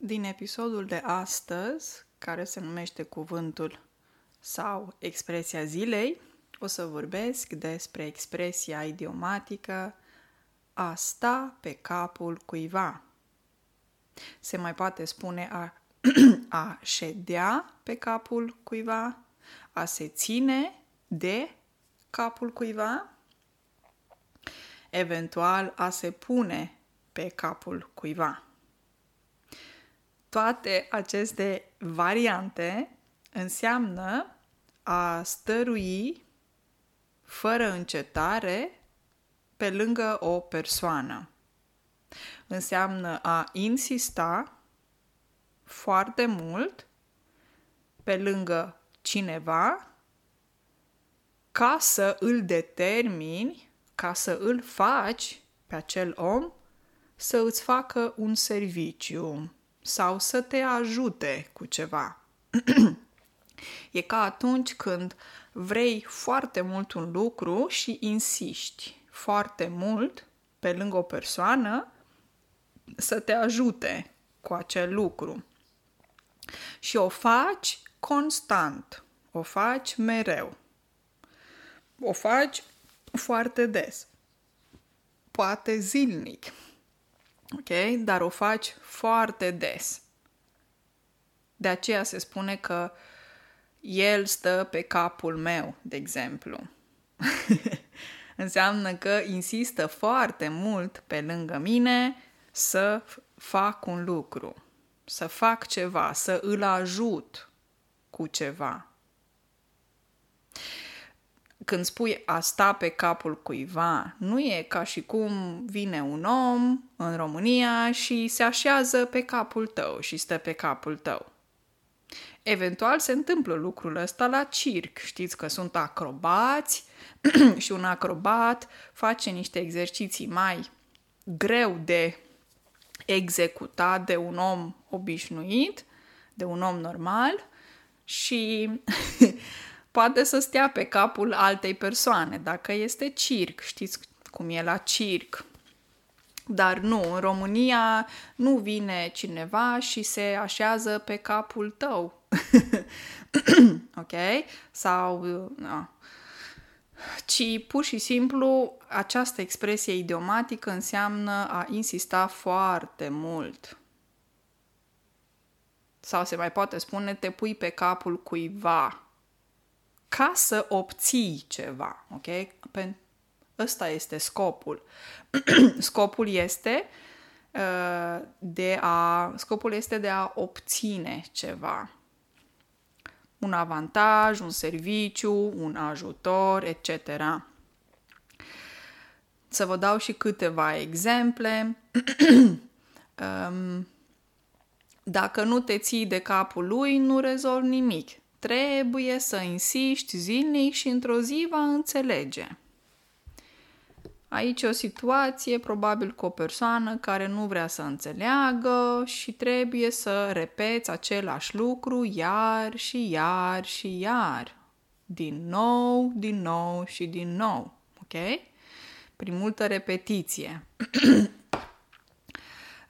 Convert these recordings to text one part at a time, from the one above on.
Din episodul de astăzi, care se numește cuvântul sau expresia zilei, o să vorbesc despre expresia idiomatică a sta pe capul cuiva. Se mai poate spune a, a ședea pe capul cuiva, a se ține de capul cuiva, eventual a se pune pe capul cuiva. Toate aceste variante înseamnă a stărui fără încetare pe lângă o persoană. Înseamnă a insista foarte mult pe lângă cineva ca să îl determini, ca să îl faci pe acel om să îți facă un serviciu sau să te ajute cu ceva. e ca atunci când vrei foarte mult un lucru și insisti foarte mult pe lângă o persoană să te ajute cu acel lucru. Și o faci constant, o faci mereu. O faci foarte des. Poate zilnic ok? Dar o faci foarte des. De aceea se spune că el stă pe capul meu, de exemplu. Înseamnă că insistă foarte mult pe lângă mine să fac un lucru, să fac ceva, să îl ajut cu ceva când spui a sta pe capul cuiva, nu e ca și cum vine un om în România și se așează pe capul tău și stă pe capul tău. Eventual se întâmplă lucrul ăsta la circ. Știți că sunt acrobați și un acrobat face niște exerciții mai greu de executat de un om obișnuit, de un om normal și poate să stea pe capul altei persoane, dacă este circ, știți cum e la circ. Dar nu, în România nu vine cineva și se așează pe capul tău. ok? Sau, no. Ci pur și simplu această expresie idiomatică înseamnă a insista foarte mult. Sau se mai poate spune te pui pe capul cuiva ca să obții ceva, ok? Ăsta este scopul. scopul este uh, de a scopul este de a obține ceva. Un avantaj, un serviciu, un ajutor, etc. Să vă dau și câteva exemple. um, dacă nu te ții de capul lui, nu rezolvi nimic. Trebuie să insiști zilnic și într-o zi va înțelege. Aici e o situație, probabil cu o persoană care nu vrea să înțeleagă și trebuie să repeți același lucru iar și iar și iar. Din nou, din nou și din nou. Ok? Prin multă repetiție.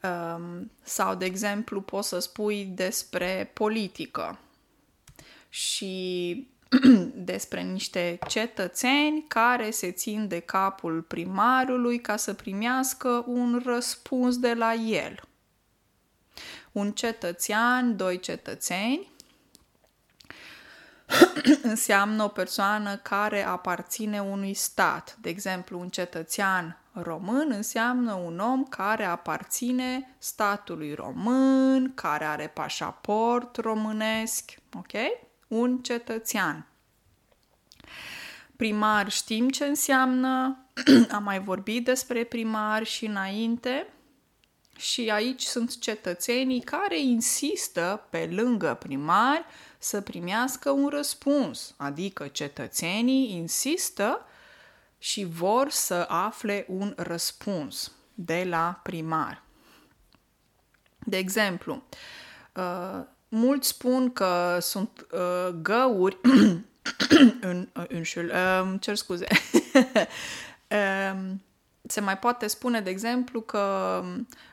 um, sau, de exemplu, poți să spui despre politică și despre niște cetățeni care se țin de capul primarului ca să primească un răspuns de la el. Un cetățean, doi cetățeni, înseamnă o persoană care aparține unui stat. De exemplu, un cetățean român înseamnă un om care aparține statului român, care are pașaport românesc, ok? Un cetățean. Primar știm ce înseamnă, am mai vorbit despre primar și înainte. Și aici sunt cetățenii care insistă pe lângă primar să primească un răspuns, adică cetățenii insistă și vor să afle un răspuns de la primar. De exemplu, uh, mulți spun că sunt uh, găuri în, uh, înșel, um, cer scuze. um, se mai poate spune, de exemplu, că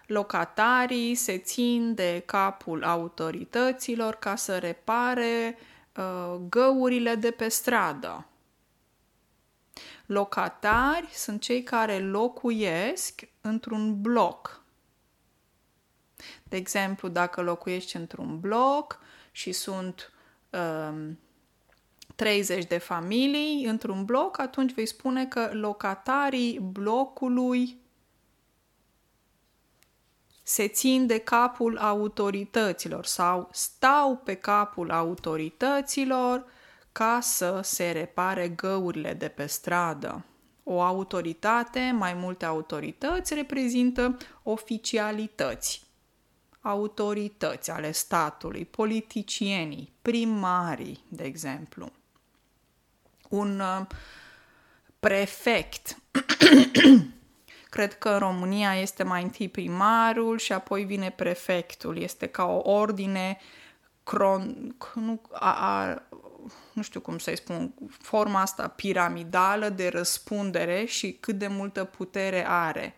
locatarii se țin de capul autorităților ca să repare uh, găurile de pe stradă. Locatari sunt cei care locuiesc într-un bloc. De exemplu, dacă locuiești într-un bloc și sunt um, 30 de familii într-un bloc, atunci vei spune că locatarii blocului se țin de capul autorităților sau stau pe capul autorităților ca să se repare găurile de pe stradă. O autoritate, mai multe autorități, reprezintă oficialități. Autorități ale statului, politicienii, primarii, de exemplu. Un uh, prefect. Cred că în România este mai întâi primarul și apoi vine prefectul. Este ca o ordine cron, nu, a, a, nu știu cum să-i spun, forma asta piramidală de răspundere și cât de multă putere are.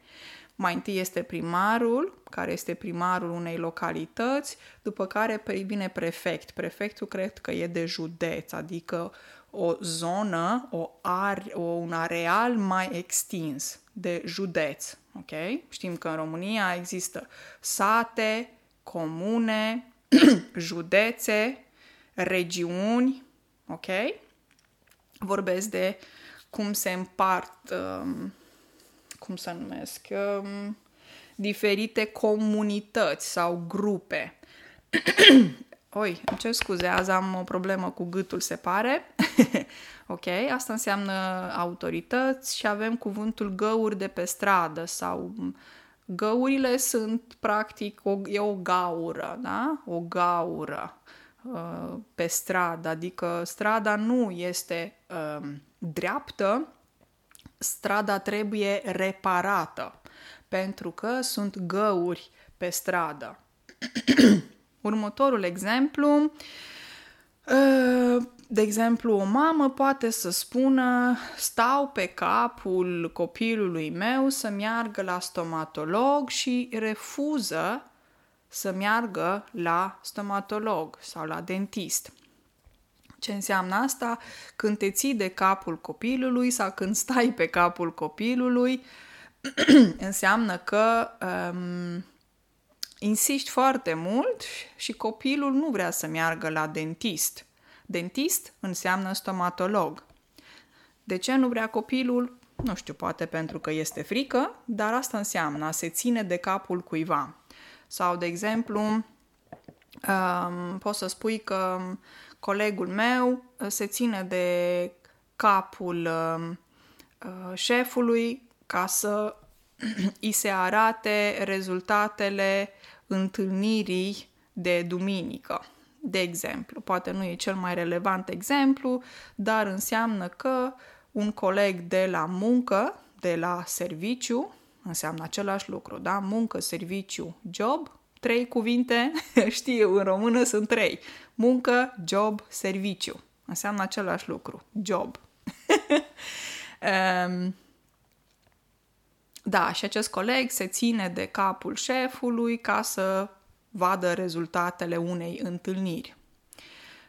Mai întâi este primarul, care este primarul unei localități, după care vine prefect. Prefectul cred că e de județ, adică o zonă, o are, o, un areal mai extins de județ. Ok? Știm că în România există sate, comune, județe, regiuni, ok? Vorbesc de cum se împart, um, cum să numesc, um, diferite comunități sau grupe. Oi, ce scuze, azi am o problemă cu gâtul, se pare. ok, asta înseamnă autorități și avem cuvântul găuri de pe stradă sau găurile sunt practic, o, e o gaură, da? O gaură uh, pe stradă, adică strada nu este uh, dreaptă, strada trebuie reparată pentru că sunt găuri pe stradă. Următorul exemplu, uh, de exemplu, o mamă poate să spună stau pe capul copilului meu să meargă la stomatolog și refuză să meargă la stomatolog sau la dentist. Ce înseamnă asta? Când te ții de capul copilului sau când stai pe capul copilului, înseamnă că um, insiști foarte mult și copilul nu vrea să meargă la dentist. Dentist înseamnă stomatolog. De ce nu vrea copilul? Nu știu, poate pentru că este frică, dar asta înseamnă a se ține de capul cuiva. Sau, de exemplu, um, poți să spui că colegul meu se ține de capul um, uh, șefului ca să îi se arate rezultatele întâlnirii de duminică. De exemplu, poate nu e cel mai relevant exemplu, dar înseamnă că un coleg de la muncă, de la serviciu, înseamnă același lucru, da? Muncă, serviciu, job, trei cuvinte, știu, în română sunt trei. Muncă, job, serviciu. Înseamnă același lucru, job. um, Da, și acest coleg se ține de capul șefului ca să vadă rezultatele unei întâlniri.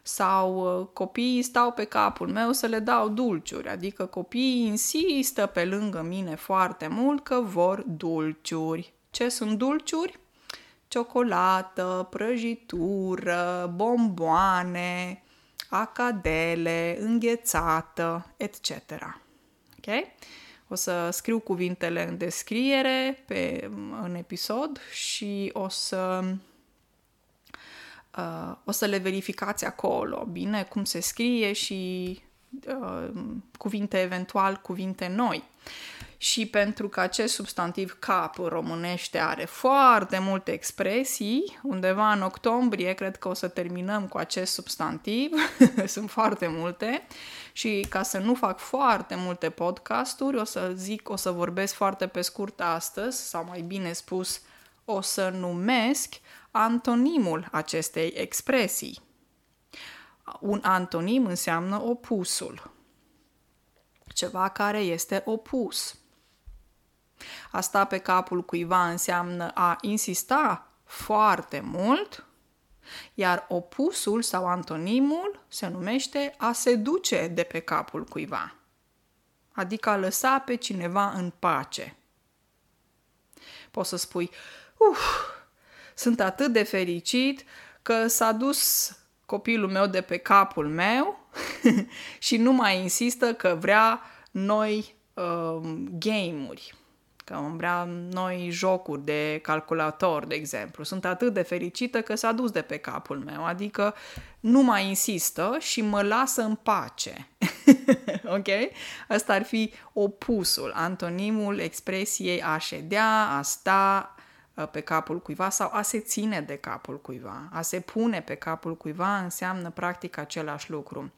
Sau uh, copiii stau pe capul meu să le dau dulciuri, adică copiii insistă pe lângă mine foarte mult că vor dulciuri. Ce sunt dulciuri? Ciocolată, prăjitură, bomboane, acadele, înghețată, etc. Ok? O să scriu cuvintele în descriere pe, în episod și o să uh, o să le verificați acolo, bine, cum se scrie și uh, cuvinte eventual, cuvinte noi. Și pentru că acest substantiv cap românește are foarte multe expresii, undeva în octombrie cred că o să terminăm cu acest substantiv, sunt foarte multe, și ca să nu fac foarte multe podcasturi, o să zic, o să vorbesc foarte pe scurt astăzi, sau mai bine spus, o să numesc antonimul acestei expresii. Un antonim înseamnă opusul. Ceva care este opus. A sta pe capul cuiva înseamnă a insista foarte mult, iar opusul sau antonimul se numește a se duce de pe capul cuiva, adică a lăsa pe cineva în pace. Poți să spui, uf, sunt atât de fericit că s-a dus copilul meu de pe capul meu și nu mai insistă că vrea noi uh, game-uri, că vrea noi jocuri de calculator, de exemplu. Sunt atât de fericită că s-a dus de pe capul meu, adică nu mai insistă și mă lasă în pace. ok? Asta ar fi opusul, antonimul expresiei a ședea, a sta, Uh, pe capul cuiva sau a se ține de capul cuiva. A se pune pe capul cuiva înseamnă practic același lucru.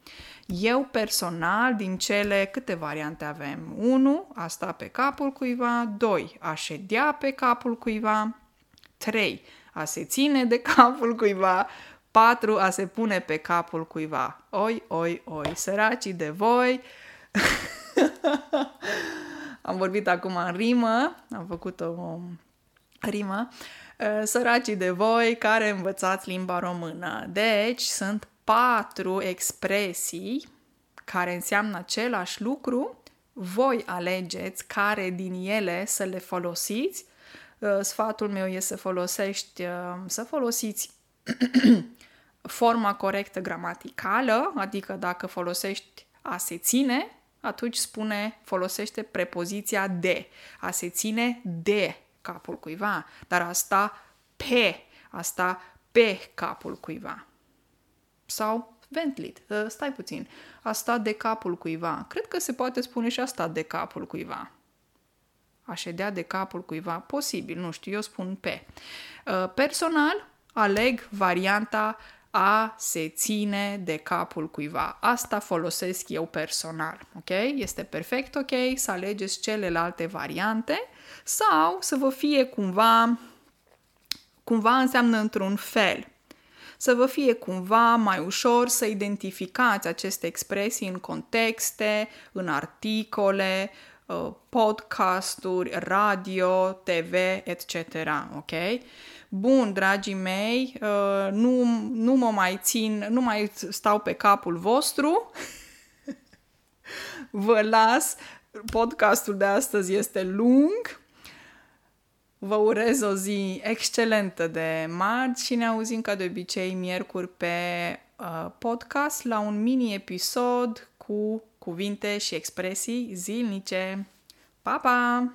Eu personal, din cele câte variante avem? 1. A sta pe capul cuiva. 2. A ședea pe capul cuiva. 3. A se ține de capul cuiva. 4. A se pune pe capul cuiva. Oi, oi, oi, săracii de voi! Am vorbit acum în rimă, am făcut o rimă, uh, săracii de voi care învățați limba română. Deci sunt patru expresii care înseamnă același lucru. Voi alegeți care din ele să le folosiți. Uh, sfatul meu este să folosești, uh, să folosiți forma corectă gramaticală, adică dacă folosești a se ține, atunci spune, folosește prepoziția de. A se ține de capul cuiva, dar asta pe, asta pe capul cuiva. Sau ventlit, ă, stai puțin, asta de capul cuiva. Cred că se poate spune și asta de capul cuiva. A ședea de capul cuiva, posibil, nu știu, eu spun pe. Ă, personal, aleg varianta a se ține de capul cuiva. Asta folosesc eu personal, ok? Este perfect ok să alegeți celelalte variante sau să vă fie cumva, cumva înseamnă într-un fel. Să vă fie cumva mai ușor să identificați aceste expresii în contexte, în articole, uh, podcasturi, radio, TV, etc. Ok? Bun, dragii mei, uh, nu, nu mă mai țin, nu mai stau pe capul vostru. Vă las. Podcastul de astăzi este lung. Vă urez o zi excelentă de marți și ne auzim ca de obicei miercuri pe uh, podcast la un mini episod cu cuvinte și expresii zilnice. Pa, pa!